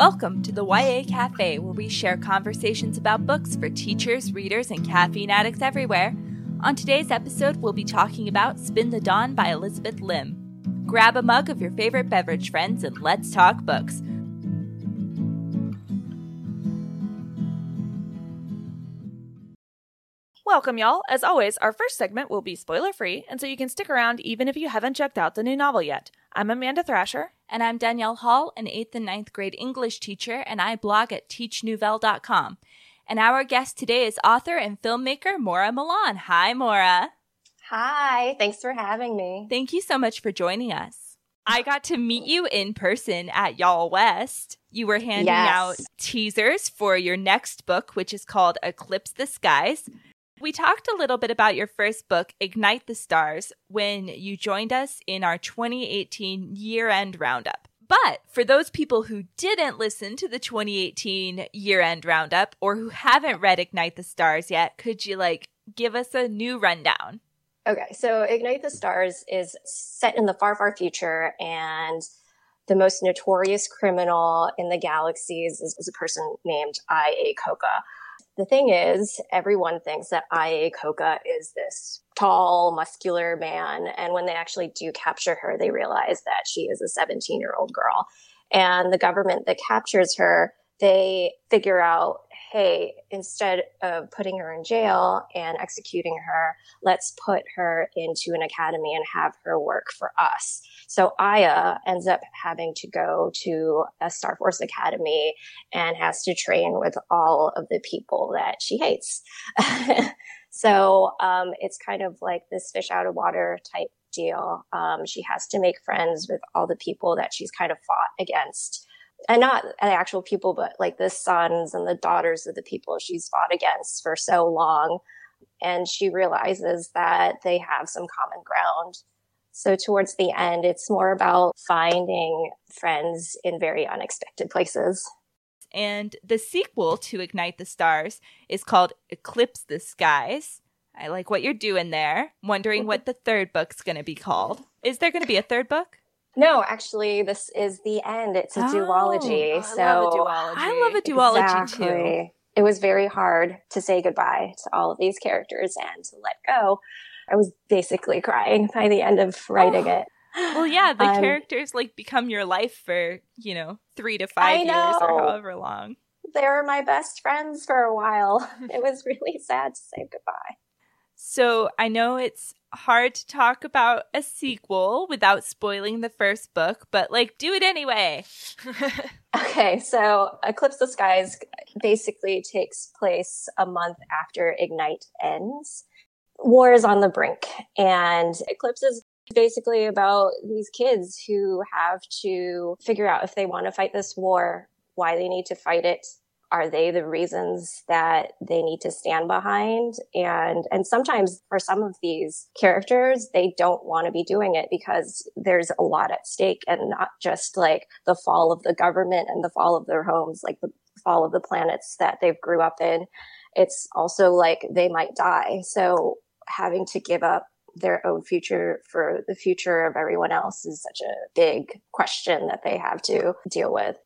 Welcome to the YA Cafe, where we share conversations about books for teachers, readers, and caffeine addicts everywhere. On today's episode, we'll be talking about Spin the Dawn by Elizabeth Lim. Grab a mug of your favorite beverage, friends, and let's talk books. Welcome, y'all. As always, our first segment will be spoiler free, and so you can stick around even if you haven't checked out the new novel yet. I'm Amanda Thrasher. And I'm Danielle Hall, an 8th and ninth grade English teacher, and I blog at teachnouvelle.com. And our guest today is author and filmmaker Maura Milan. Hi, Maura. Hi, thanks for having me. Thank you so much for joining us. I got to meet you in person at Y'all West. You were handing Yes. out teasers for your next book, which is called Eclipse the Skies. We talked a little bit about your first book, Ignite the Stars, when you joined us in our 2018 year end roundup. But for those people who didn't listen to the 2018 year end roundup or who haven't read Ignite the Stars yet, could you like give us a new rundown? Okay, so Ignite the Stars is set in the far, far future, and the most notorious criminal in the galaxies is, is a person named Ia Cocha. The thing is, everyone thinks that Ia Cocha is this tall, muscular man, and when they actually do capture her, they realize that she is a 17 year old girl. And the government that captures her, they figure out hey, instead of putting her in jail and executing her, let's put her into an academy and have her work for us. So Ia ends up having to go to a Star Force Academy and has to train with all of the people that she hates. so um, it's kind of like this fish out of water type deal. Um, she has to make friends with all the people that she's kind of fought against and not the actual people, but like the sons and the daughters of the people she's fought against for so long. And she realizes that they have some common ground. So towards the end, it's more about finding friends in very unexpected places. And the sequel to Ignite the Stars is called Eclipse the Skies. I like what you're doing there. Wondering what the third book's going to be called. Is there going to be a third book? No, actually, this is the end. It's a Oh, duology. Oh, I so love a duology. I love a duology too. It was very hard to say goodbye to all of these characters and to let go. I was basically crying by the end of writing Oh. it. Well, yeah, the Um, characters like become your life for, you know, three to five I years or however long. They were my best friends for a while. it was really sad to say goodbye. So I know it's hard to talk about a sequel without spoiling the first book, but like do it anyway. Okay, so Eclipse the Skies basically takes place a month after Ignite ends. War is on the brink, and Eclipse is basically about these kids who have to figure out if they want to fight this war, why they need to fight it. Are they the reasons that they need to stand behind? And, and sometimes for some of these characters, they don't want to be doing it because there's a lot at stake and not just like the fall of the government and the fall of their homes, like the fall of the planets that they've grew up in. It's also like they might die. So having to give up their own future for the future of everyone else is such a big question that they have to deal with.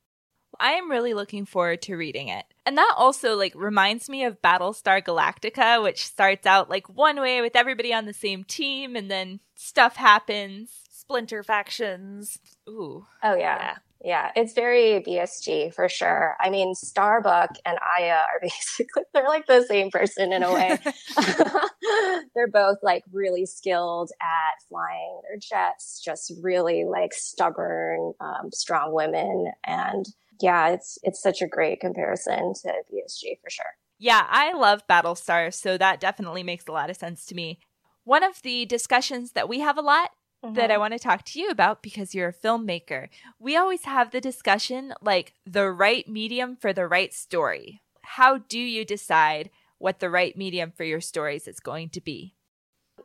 I am really looking forward to reading it. And that also like reminds me of Battlestar Galactica, which starts out like one way with everybody on the same team and then stuff happens. Splinter factions. Ooh. Oh yeah. Yeah. Yeah, it's very BSG for sure. I mean, Starbuck and Ia are basically they're like the same person in a way. they're both like really skilled at flying their jets, just really like stubborn, um, strong women, and yeah, it's it's such a great comparison to BSG for sure. Yeah, I love Battlestar, so that definitely makes a lot of sense to me. One of the discussions that we have a lot that I mm-hmm. want to talk to you about because you're a filmmaker. We always have the discussion like the right medium for the right story. How do you decide what the right medium for your stories is going to be?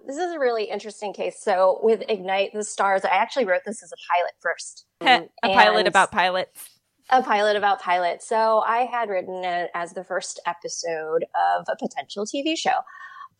This is a really interesting case. So with Ignite the Stars, I actually wrote this as a pilot first. a pilot about pilots. a pilot about pilots. So I had written it as the first episode of a potential TV show.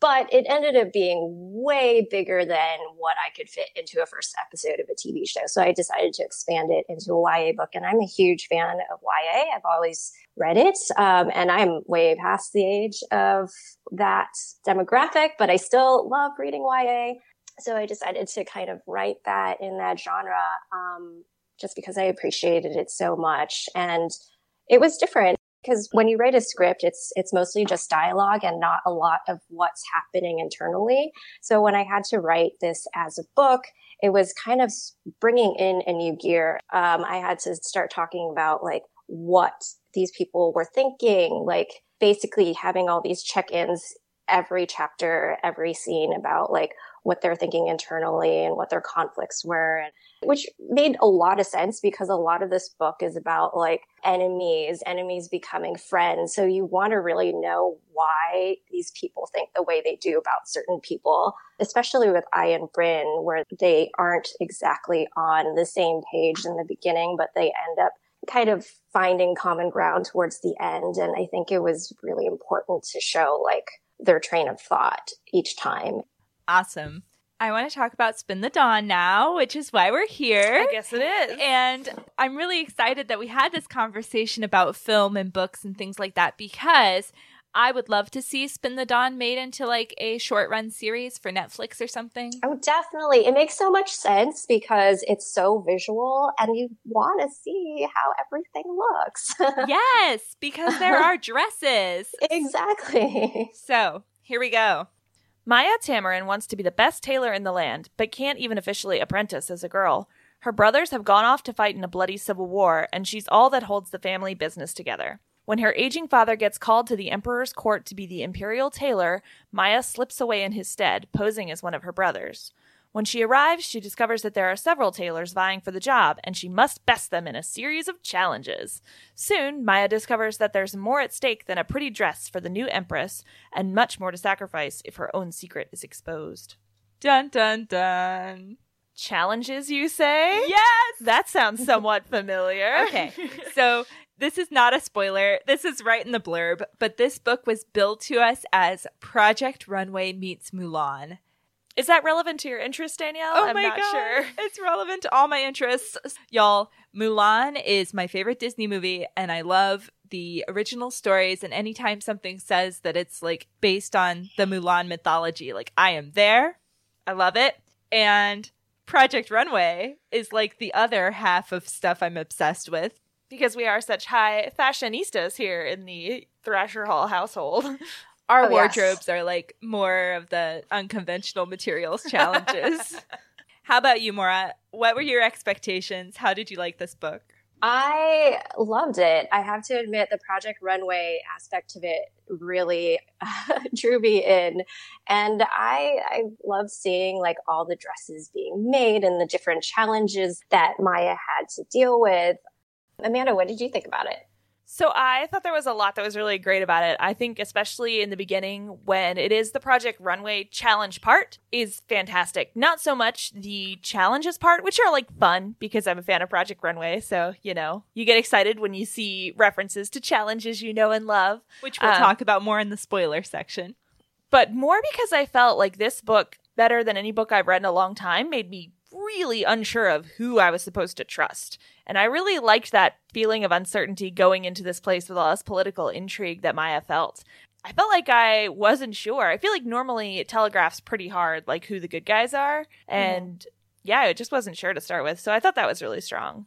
But it ended up being way bigger than what I could fit into a first episode of a TV show. So I decided to expand it into a YA book. And I'm a huge fan of YA. I've always read it. Um, and I'm way past the age of that demographic, but I still love reading YA. So I decided to kind of write that in that genre, um, just because I appreciated it so much. And it was different because when you write a script it's it's mostly just dialogue and not a lot of what's happening internally. So when i had to write this as a book it was kind of bringing in a new gear. Um, i had to start talking about like what these people were thinking like basically having all these check-ins every chapter every scene about like what they're thinking internally and what their conflicts were, which made a lot of sense because a lot of this book is about like enemies, enemies becoming friends. So you want to really know why these people think the way they do about certain people, especially with Ia and Brinn, where they aren't exactly on the same page in the beginning, but they end up kind of finding common ground towards the end. And I think it was really important to show like their train of thought each time awesome. I want to talk about Spin the Dawn now, which is why we're here. I guess it is. And I'm really excited that we had this conversation about film and books and things like that because I would love to see Spin the Dawn made into like a short run series for Netflix or something. Oh, definitely. It makes so much sense because it's so visual and you want to see how everything looks. yes, because there are dresses. Exactly. So here we go. Maia Tamarin wants to be the best tailor in the land, but can't even officially apprentice as a girl. Her brothers have gone off to fight in a bloody civil war, and she's all that holds the family business together. When her aging father gets called to the emperor's court to be the imperial tailor, Maia slips away in his stead, posing as one of her brothers. When she arrives, she discovers that there are several tailors vying for the job, and she must best them in a series of challenges. Soon, Maia discovers that there's more at stake than a pretty dress for the new empress, and much more to sacrifice if her own secret is exposed. Dun dun dun. Challenges, you say? Yes! That sounds somewhat familiar. Okay, so this is not a spoiler. This is right in the blurb, but this book was billed to us as Project Runway meets Mulan. Is that relevant to your interest, Danielle? Oh I'm my not god, sure. it's relevant to all my interests, y'all. Mulan is my favorite Disney movie, and I love the original stories. And anytime something says that it's like based on the Mulan mythology, like I am there. I love it. And Project Runway is like the other half of stuff I'm obsessed with. Because we are such high fashionistas here in the Thrasher Hall household. Our Oh, yes. wardrobes are like more of the unconventional materials challenges. How about you, Maura? What were your expectations? How did you like this book? I loved it. I have to admit, the Project Runway aspect of it really drew me in, and I I love seeing like all the dresses being made and the different challenges that Maia had to deal with. Amanda, what did you think about it? So I thought there was a lot that was really great about it. I think especially in the beginning when it is the Project Runway challenge part is fantastic. Not so much the challenges part, which are like fun because I'm a fan of Project Runway, so you know, you get excited when you see references to challenges you know and love. Which we'll Um, talk about more in the spoiler section. But more because I felt like this book, better than any book I've read in a long time, made me really unsure of who I was supposed to trust. And I really liked that feeling of uncertainty going into this place with all this political intrigue that Maia felt. I felt like I wasn't sure. I feel like normally it telegraphs pretty hard, like who the good guys are. And yeah, I just wasn't sure to start with. So I thought that was really strong.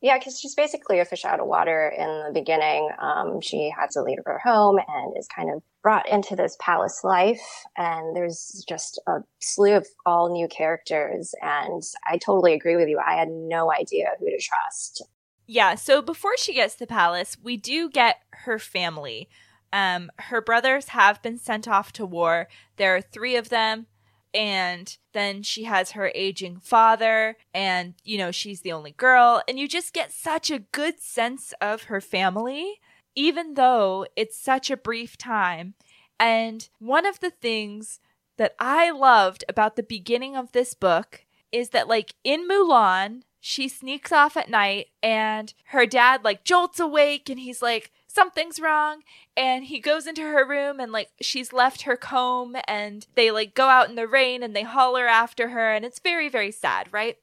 Yeah, because she's basically a fish out of water in the beginning. Um, she had to leave her home and is kind of brought into this palace life. And there's just a slew of all new characters. And I totally agree with you. I had no idea who to trust. Yeah, so before she gets the palace, we do get her family. Um, her brothers have been sent off to war. There are three of them. And then she has her aging father, and you know, she's the only girl. And you just get such a good sense of her family, even though it's such a brief time. And one of the things that I loved about the beginning of this book is that, like, in Mulan, she sneaks off at night and her dad, like, jolts awake and he's like, something's wrong and he goes into her room and like she's left her comb and they like go out in the rain and they holler after her and it's very very sad right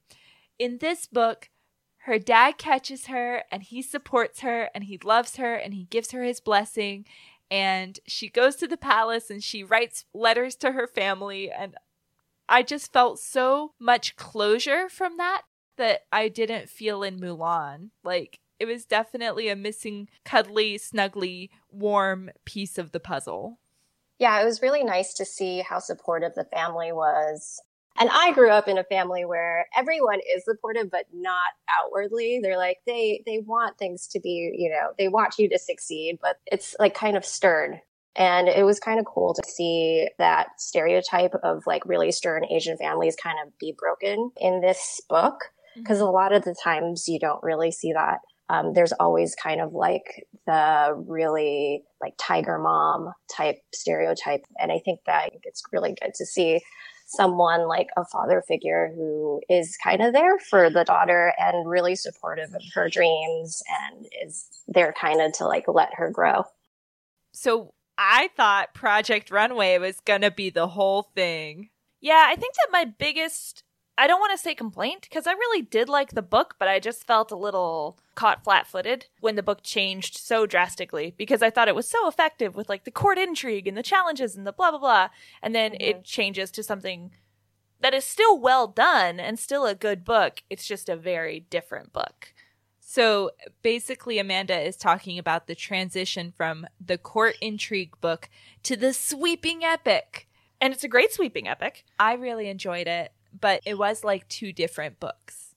in this book her dad catches her and he supports her and he loves her and he gives her his blessing and she goes to the palace and she writes letters to her family and I just felt so much closure from that that I didn't feel in Mulan. Like it was definitely a missing cuddly, snuggly, warm piece of the puzzle. Yeah, it was really nice to see how supportive the family was. And I grew up in a family where everyone is supportive, but not outwardly. They're like, they, they want things to be, you know, they want you to succeed, but it's like kind of stern. And it was kind of cool to see that stereotype of like really stern Asian families kind of be broken in this book. Because mm-hmm. a lot of the times you don't really see that um, there's always kind of like the really like tiger mom type stereotype. And I think that it's really good to see someone like a father figure who is kind of there for the daughter and really supportive of her dreams and is there kind of to like let her grow. So I thought Project Runway was going to be the whole thing. Yeah, I think that my biggest I don't want to say complaint because I really did like the book, but I just felt a little caught flat footed when the book changed so drastically because I thought it was so effective with like the court intrigue and the challenges and the blah, blah, blah. And then mm-hmm. it changes to something that is still well done and still a good book. It's just a very different book. So basically, Amanda is talking about the transition from the court intrigue book to the sweeping epic. And it's a great sweeping epic. I really enjoyed it but it was like two different books.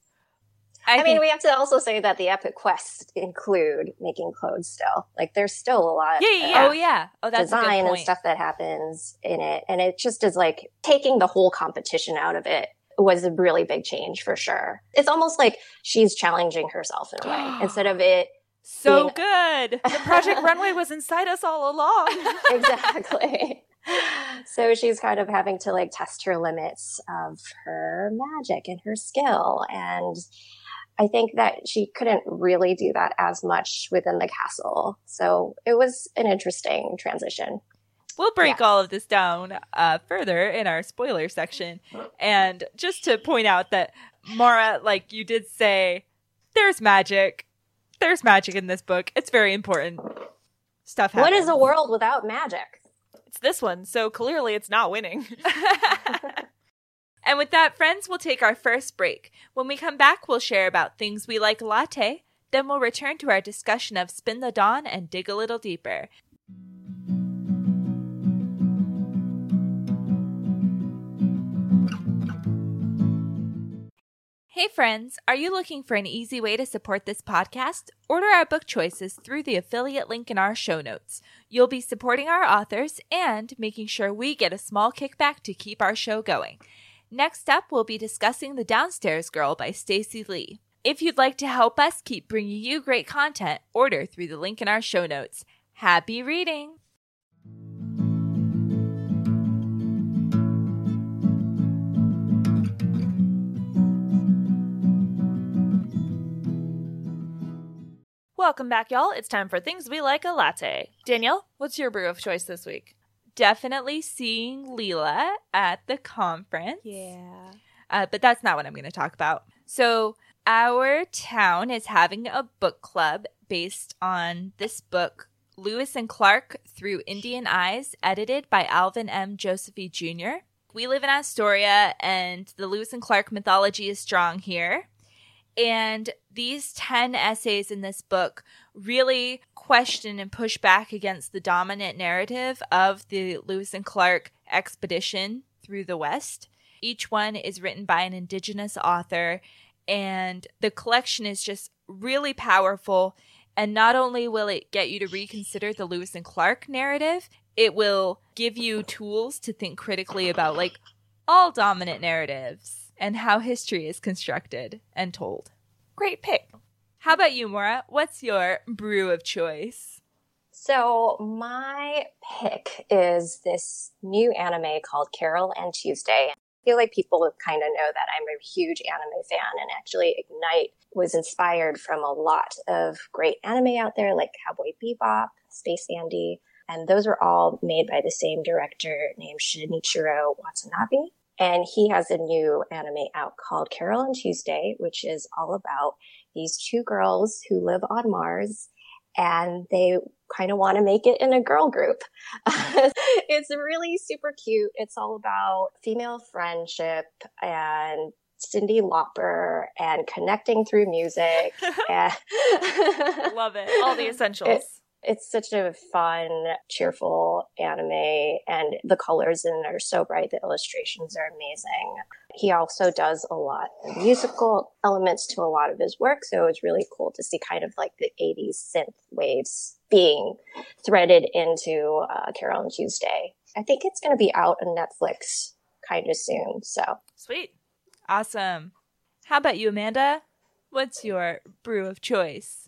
I, I mean, we have to also say that the epic quests include making clothes still. Like, there's still a lot. Yeah, yeah, yeah. Oh, yeah. Oh, that's design and stuff that happens in it, and it just is like taking the whole competition out of it was a really big change for sure. It's almost like she's challenging herself in a way instead of it. So being... good. the Project Runway was inside us all along. exactly so she's kind of having to like test her limits of her magic and her skill. And I think that she couldn't really do that as much within the castle. So it was an interesting transition. We'll break yeah. all of this down uh, further in our spoiler section. And just to point out that, Maura, like you did say, there's magic. There's magic in this book. It's very important. Stuff happens. What is a world without magic? It's this one, so clearly it's not winning. and with that, friends, we'll take our first break. When we come back, we'll share about things we like latte. Then we'll return to our discussion of Spin the Dawn and dig a little deeper. Hey friends, are you looking for an easy way to support this podcast? Order our book choices through the affiliate link in our show notes. You'll be supporting our authors and making sure we get a small kickback to keep our show going. Next up, we'll be discussing The Downstairs Girl by Stacey Lee. If you'd like to help us keep bringing you great content, order through the link in our show notes. Happy reading! Welcome back, y'all. It's time for Things We Like a Latte. Danielle, what's your brew of choice this week? Definitely seeing Leela at the conference. Yeah. Uh, but that's not what I'm going to talk about. So, our town is having a book club based on this book, Lewis and Clark Through Indian Eyes, edited by Alvin M. Josephy Jr. We live in Astoria, and the Lewis and Clark mythology is strong here. And these 10 essays in this book really question and push back against the dominant narrative of the Lewis and Clark expedition through the West. Each one is written by an indigenous author, and the collection is just really powerful. And not only will it get you to reconsider the Lewis and Clark narrative, it will give you tools to think critically about like all dominant narratives and how history is constructed and told. Great pick. How about you, Maura? What's your brew of choice? So, my pick is this new anime called Carol and Tuesday. I feel like people kind of know that I'm a huge anime fan and actually Ignite was inspired from a lot of great anime out there like Cowboy Bebop, Space Dandy, and those were all made by the same director named Shinichiro Watanabe. And he has a new anime out called Carol and Tuesday, which is all about these two girls who live on Mars and they kind of want to make it in a girl group. it's really super cute. It's all about female friendship and Cyndi Lauper and connecting through music. Love it. All the essentials. It, it's such a fun, cheerful anime, and the colors in it are so bright. The illustrations are amazing. He also does a lot of musical elements to a lot of his work, so it's really cool to see kind of like the 80s synth waves being threaded into uh, Carol and Tuesday. I think it's going to be out on Netflix kind of soon. So sweet. Awesome. How about you, Amanda? What's your brew of choice?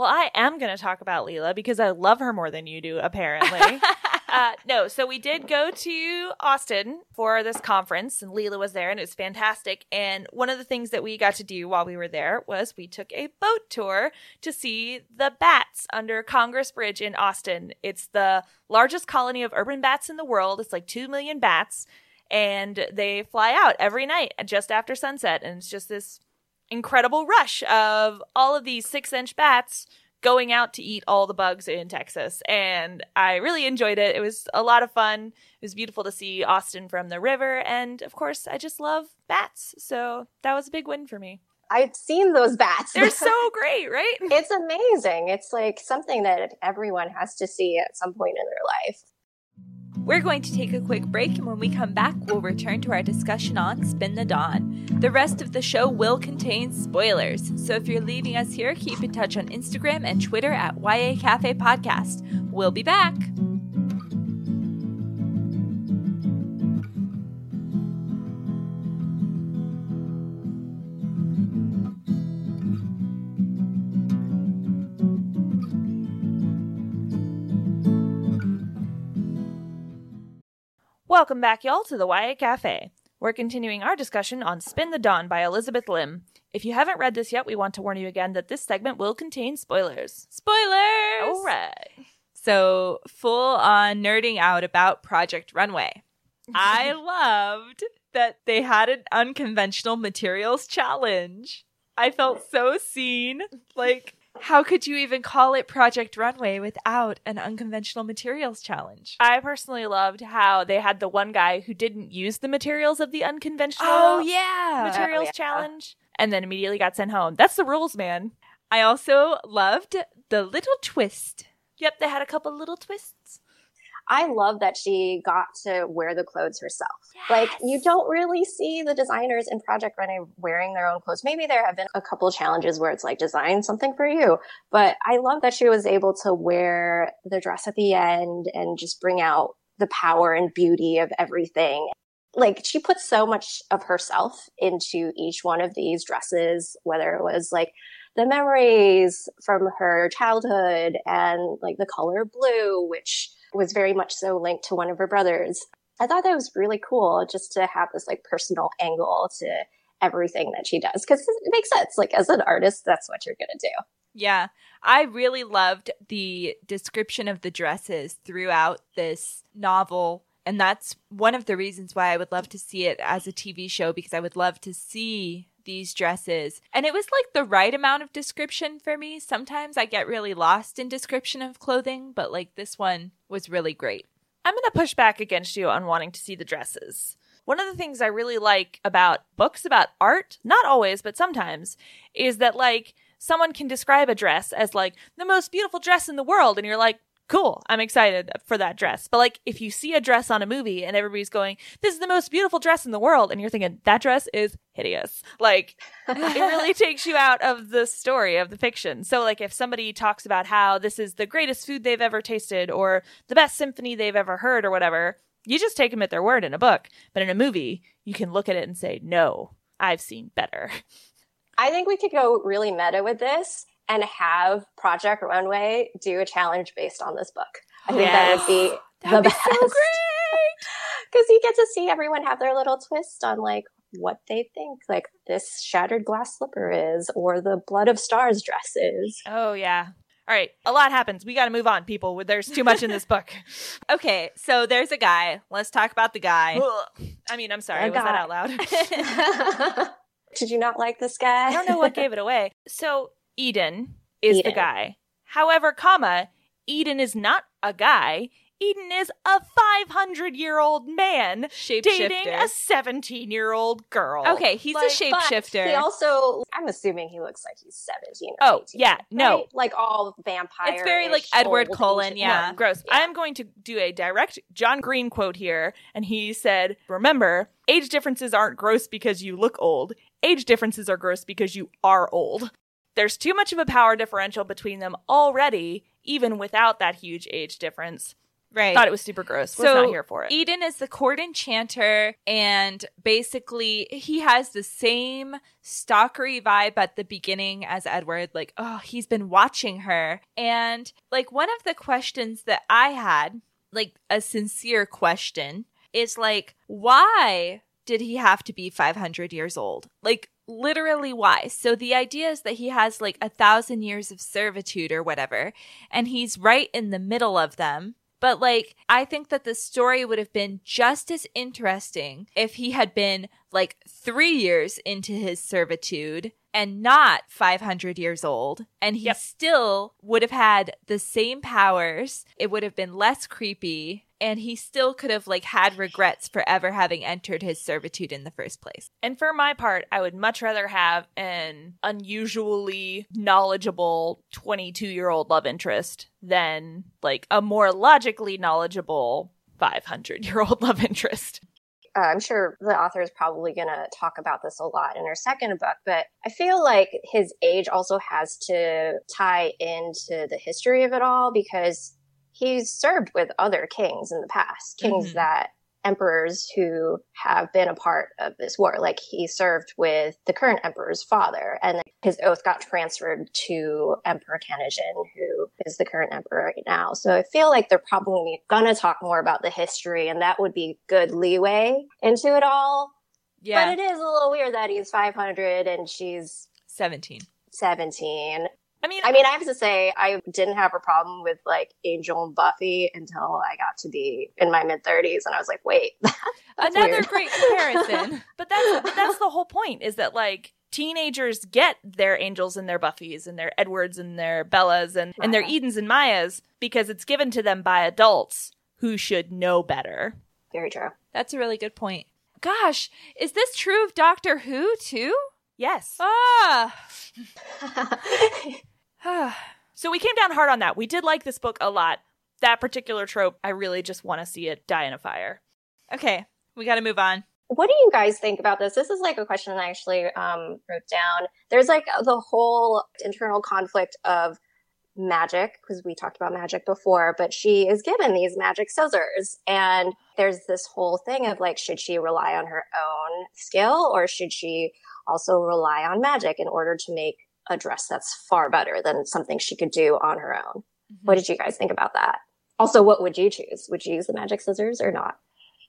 Well, I am going to talk about Leela because I love her more than you do, apparently. uh, no, so we did go to Austin for this conference, and Leela was there, and it was fantastic. And one of the things that we got to do while we were there was we took a boat tour to see the bats under Congress Bridge in Austin. It's the largest colony of urban bats in the world. It's like 2 million bats, and they fly out every night just after sunset. And it's just this incredible rush of all of these six inch bats going out to eat all the bugs in Texas. And I really enjoyed it. It was a lot of fun. It was beautiful to see Austin from the river. And of course, I just love bats. So that was a big win for me. I've seen those bats. They're so great, right? it's amazing. It's like something that everyone has to see at some point in their life. We're going to take a quick break, and when we come back, we'll return to our discussion on Spin the Dawn. The rest of the show will contain spoilers, so if you're leaving us here, keep in touch on Instagram and Twitter at YA Cafe Podcast. We'll be back. Welcome back, y'all, to the YA Cafe. We're continuing our discussion on Spin the Dawn by Elizabeth Lim. If you haven't read this yet, we want to warn you again that this segment will contain spoilers. Spoilers! All right. So, full on nerding out about Project Runway. I loved that they had an unconventional materials challenge. I felt so seen. Like, how could you even call it Project Runway without an unconventional materials challenge? I personally loved how they had the one guy who didn't use the materials of the unconventional Oh, yeah. materials Oh, yeah. challenge and then immediately got sent home. That's the rules, man. I also loved the little twist. Yep, they had a couple little twists. I love that she got to wear the clothes herself. Like you don't really see the designers in Project Runway wearing their own clothes. Maybe there have been a couple challenges where it's like design something for you, but I love that she was able to wear the dress at the end and just bring out the power and beauty of everything. Like she put so much of herself into each one of these dresses, whether it was like the memories from her childhood and like the color blue, which was very much so linked to one of her brothers. I thought that was really cool just to have this like personal angle to everything that she does because it makes sense. Like as an artist, that's what you're going to do. Yeah, I really loved the description of the dresses throughout this novel. And that's one of the reasons why I would love to see it as a TV show because I would love to see these dresses. And it was like the right amount of description for me. Sometimes I get really lost in description of clothing, but like this one was really great. I'm going to push back against you on wanting to see the dresses. One of the things I really like about books about art, not always, but sometimes, is that like someone can describe a dress as like the most beautiful dress in the world. And you're like, cool, I'm excited for that dress. But like if you see a dress on a movie and everybody's going, this is the most beautiful dress in the world. And you're thinking, that dress is hideous. Like it really takes you out of the story of the fiction. So like if somebody talks about how this is the greatest food they've ever tasted or the best symphony they've ever heard or whatever, you just take them at their word in a book. But in a movie, you can look at it and say, no, I've seen better. I think we could go really meta with this and have Project Runway do a challenge based on this book. I think that would be That'd the be best. so great. because you get to see everyone have their little twist on like what they think like this shattered glass slipper is or the blood of stars dress is. Oh yeah. All right, a lot happens. We got to move on, people. There's too much in this book. Okay, so there's a guy. Let's talk about the guy. I mean, I'm sorry. I Was that out loud? Did you not like this guy? I don't know what gave it away. So Edan is the guy. However, comma, Edan is not a guy. Edan is a 500 year old man dating a 17 year old girl. Okay, he's Like, a But shapeshifter. He also, I'm assuming he looks like he's 17 or Oh, 18, yeah, no. right? Like all vampire. It's very, like, Edward Cullen, yeah. No, gross. Yeah. I am going to do a direct John Green quote here, and he said, Remember, age differences aren't gross because you look old. Age differences are gross because you are old. There's too much of a power differential between them already, even without that huge age difference. right. Thought it was super gross. Was So, not here for it. Edan is the court enchanter, and basically, he has the same stalkery vibe at the beginning as Edward. Like, oh, he's been watching her. And, like, one of the questions that I had, like, a sincere question, is like, why did he have to be 500 years old? Like, literally, why? So, the idea is that he has, like, a thousand years of servitude or whatever, and he's right in the middle of them. But like, I think that the story would have been just as interesting if he had been like three years into his servitude and not 500 years old. And he Yep. still would have had the same powers. It would have been less creepy. And he still could have like had regrets for ever having entered his servitude in the first place. And for my part, I would much rather have an unusually knowledgeable 22 year old love interest than like a more logically knowledgeable 500 year old love interest. Uh, I'm sure the author is probably going to talk about this a lot in her second book, but I feel like his age also has to tie into the history of it all because he's served with other kings in the past, kings Mhm. that emperors who have been a part of this war. Like he served with the current emperor's father, and his oath got transferred to Emperor Khanujin, who is the current emperor right now. So I feel like they're probably going to talk more about the history, and that would be good leeway into it all. Yeah. But it is a little weird that he's 500 and she's 17. 17. I mean, I mean, I have to say, I didn't have a problem with like Angel and Buffy until I got to be in my mid 30s, and I was like, wait, that's Another weird. great comparison. but that's but that's the whole point is that like teenagers get their angels and their Buffys and their Edwards and their Bellas and, and their Edans and Maias because it's given to them by adults who should know better. Very true. That's a really good point. Gosh, is this true of Doctor Who too? Yes. Ah. So we came down hard on that. We did like this book a lot. That particular trope, I really just want to see it die in a fire. okay, we got to move on. what do you guys think about this? This is like a question I actually um, wrote down. There's like the whole internal conflict of magic because we talked about magic before, but she is given these magic scissors, and there's this whole thing of like, should she rely on her own skill or should she also rely on magic in order to make a dress that's far better than something she could do on her own? Mm-hmm. What did you guys think about that? Also, what would you choose? Would you use the magic scissors or not?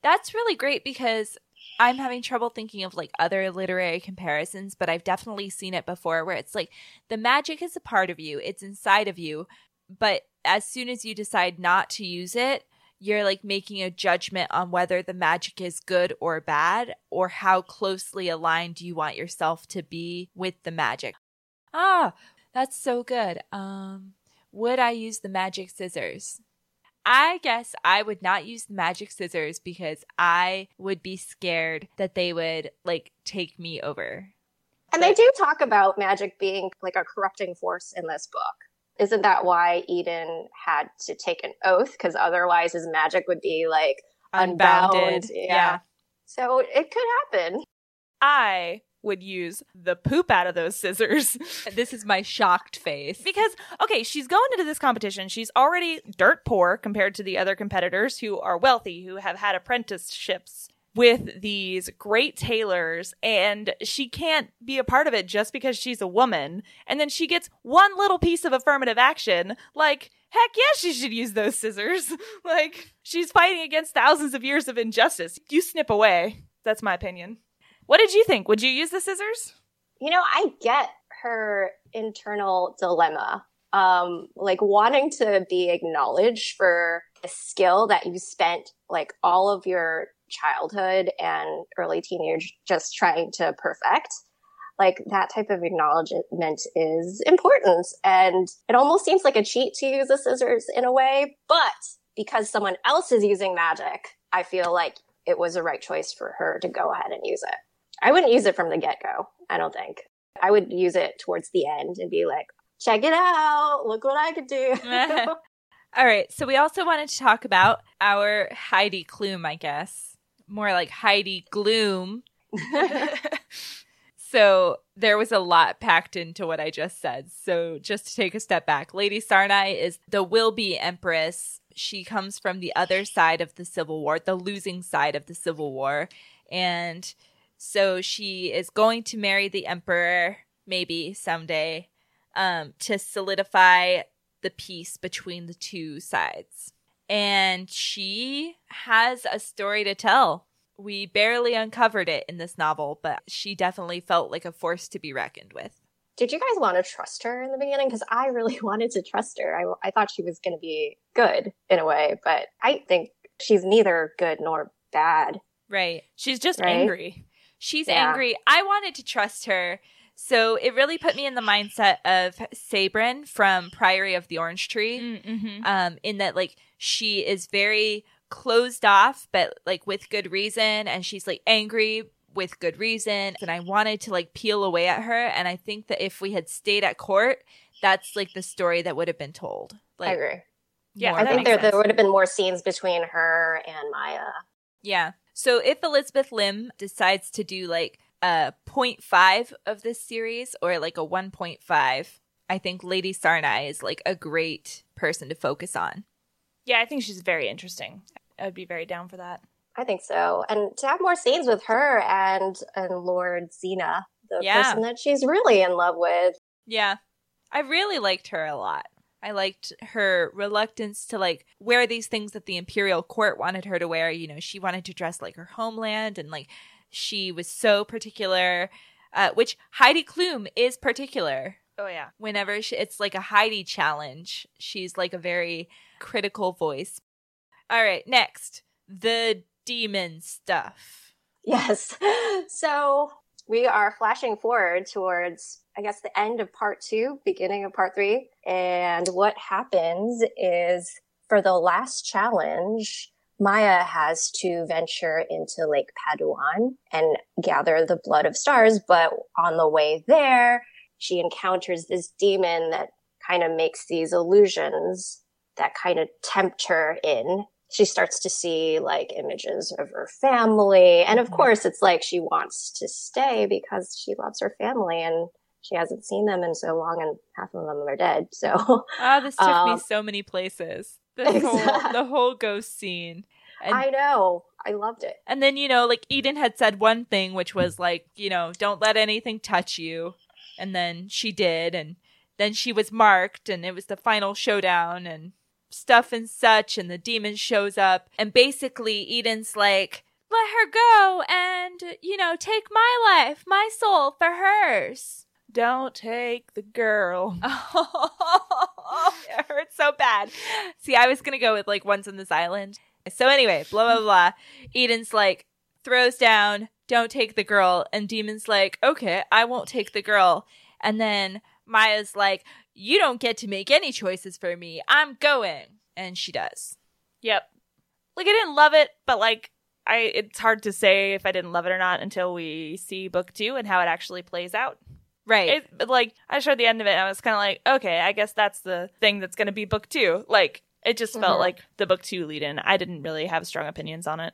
That's really great because I'm having trouble thinking of like other literary comparisons, but I've definitely seen it before where it's like the magic is a part of you, it's inside of you, but as soon as you decide not to use it, you're like making a judgment on whether the magic is good or bad or how closely aligned you want yourself to be with the magic. Ah, that's so good. Um would I use the magic scissors? I guess I would not use the magic scissors because I would be scared that they would like take me over. And they do talk about magic being like a corrupting force in this book. Isn't that why Edan had to take an oath? Because otherwise his magic would be like unbound. Unbounded. Yeah. So it could happen. I would use the poop out of those scissors. This is my shocked face. because okay she's going into this competition she's already dirt poor compared to the other competitors who are wealthy who have had apprenticeships with these great tailors and she can't be a part of it just because she's a woman and then she gets one little piece of affirmative action like Heck yeah, she should use those scissors. like, she's fighting against thousands of years of injustice. You snip away. That's my opinion. What did you think? Would you use the scissors? You know, I get her internal dilemma. Um, like wanting to be acknowledged for a skill that you spent like all of your childhood and early teenage just trying to perfect like that type of acknowledgement is important. And it almost seems like a cheat to use the scissors in a way, but because someone else is using magic, I feel like it was a right choice for her to go ahead and use it. I wouldn't use it from the get go. I don't think. I would use it towards the end and be like, check it out. Look what I could do. All right. So we also wanted to talk about our Heidi Klum, I guess. More like Heidi Gloom. So there was a lot packed into what I just said. So just to take a step back, Lady Sarnai is the will be empress. She comes from the other side of the Civil War, the losing side of the Civil War. And so she is going to marry the emperor, maybe someday, um, to solidify the peace between the two sides. And she has a story to tell we barely uncovered it in this novel, but she definitely felt like a force to be reckoned with. Did you guys want to trust her in the beginning? Because I really wanted to trust her. I, I thought she was going to be good in a way, but I think she's neither good nor bad. Right. She's just right? angry. She's yeah. angry. I wanted to trust her. So it really put me in the mindset of Sabran from Priory of the Orange Tree, mm, mm-hmm. um, in that like she is very closed off, but like with good reason. And she's like angry with good reason. And I wanted to like peel away at her. And I think that if we had stayed at court, that's like the story that would have been told. Like, I agree. Yeah, I think there, there would have been more scenes between her and Maia. Yeah. So if Elizabeth Lim decides to do like a 0.5 of this series or like a 1.5, I think Lady Sarnai is like a great person to focus on. Yeah, I think she's very interesting. I would be very down for that. I think so. And to have more scenes with her and and Lord Zena, the yeah. person that she's really in love with. Yeah. I really liked her a lot. I liked her reluctance to like wear these things that the imperial court wanted her to wear. You know, she wanted to dress like her homeland and like she was so particular, uh, which Heidi Klum is particular. Oh yeah. Whenever she, it's like a Heidi challenge, she's like a very critical voice. All right, next, the demon stuff. Yes. So we are flashing forward towards, I guess, the end of part two, beginning of part three. And what happens is for the last challenge, Maia has to venture into Lake Paduan and gather the blood of stars. But on the way there, she encounters this demon that kind of makes these illusions that kind of tempt her in she starts to see like images of her family. And of mm-hmm. course, it's like she wants to stay because she loves her family and she hasn't seen them in so long and half of them are dead. So, oh, this took um, me so many places. The exactly. whole, the whole ghost scene. And, I know. I loved it. And then, you know, like Edan had said one thing, which was like, you know, don't let anything touch you. And then she did. And then she was marked and it was the final showdown. And stuff and such, and the demon shows up, and basically Edan's like, let her go and, you know, take my life, my soul for hers. Don't take the girl. Oh, it hurts so bad. See, I was going to go with like once on this island. So anyway, blah, blah, blah. Edan's like, throws down, don't take the girl. And Demon's like, okay, I won't take the girl. And then Maia's like, you don't get to make any choices for me. I'm going. And she does. Yep. Like I didn't love it, but like I it's hard to say if I didn't love it or not until we see book 2 and how it actually plays out. Right. It, like I showed the end of it and I was kind of like, okay, I guess that's the thing that's going to be book 2. Like it just mm-hmm. felt like the book 2 lead in. I didn't really have strong opinions on it.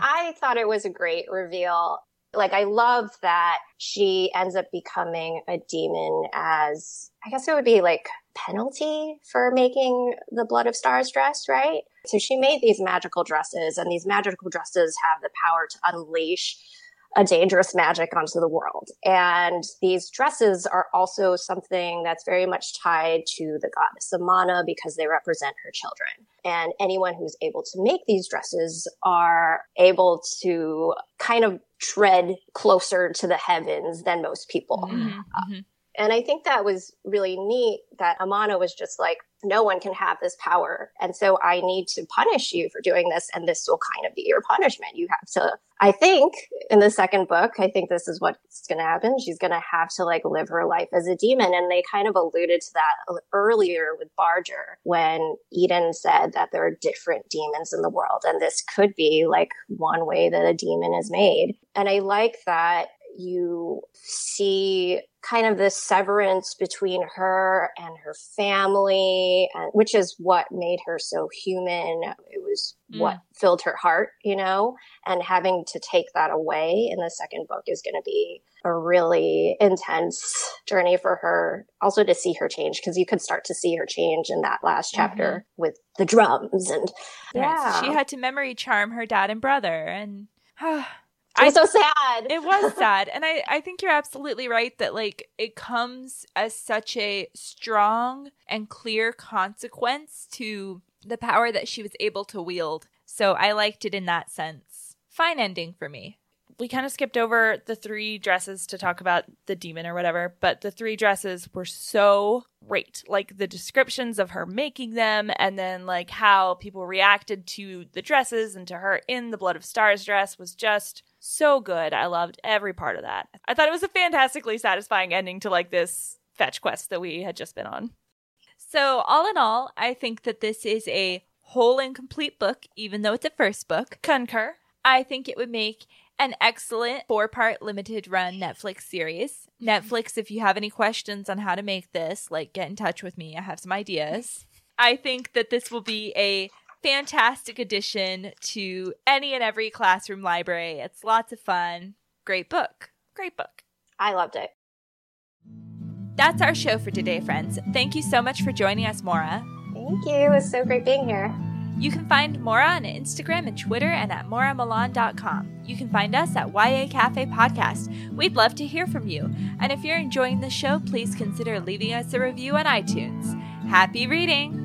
I thought it was a great reveal. Like I love that she ends up becoming a demon as I guess it would be like penalty for making the blood of stars dress, right? So she made these magical dresses and these magical dresses have the power to unleash a dangerous magic onto the world. And these dresses are also something that's very much tied to the goddess Amana because they represent her children. And anyone who's able to make these dresses are able to kind of tread closer to the heavens than most people. Mm-hmm. mm-hmm. And I think that was really neat that Amana was just like, no one can have this power. And so I need to punish you for doing this. And this will kind of be your punishment. You have to, I think in the second book, I think this is what's going to happen. She's going to have to like live her life as a demon. And they kind of alluded to that earlier with Barger when Edan said that there are different demons in the world. And this could be like one way that a demon is made. And I like that you see kind of this severance between her and her family, which is what made her so human. It was mm. what filled her heart, you know, and having to take that away in the second book is going to be a really intense journey for her. Also to see her change, because you could start to see her change in that last chapter mm-hmm. with the drums and yeah. She had to memory charm her dad and brother and I, so sad. It was sad. And I, I think you're absolutely right that like it comes as such a strong and clear consequence to the power that she was able to wield. So I liked it in that sense. Fine ending for me. We kind of skipped over the three dresses to talk about the demon or whatever, but the three dresses were so great. Like the descriptions of her making them and then like how people reacted to the dresses and to her in the Blood of Stars dress was just so good. I loved every part of that. I thought it was a fantastically satisfying ending to like this fetch quest that we had just been on. So, all in all, I think that this is a whole and complete book, even though it's a first book. Concur. I think it would make an excellent four part limited run Netflix series. Netflix, if you have any questions on how to make this, like get in touch with me. I have some ideas. I think that this will be a fantastic addition to any and every classroom library. It's lots of fun. Great book. Great book. I loved it. That's our show for today, friends. Thank you so much for joining us, Maura. Thank you. It was so great being here. You can find Maura on Instagram and Twitter and at mauramilan.com. You can find us at YA Cafe Podcast. We'd love to hear from you. And if you're enjoying the show, please consider leaving us a review on iTunes. Happy reading!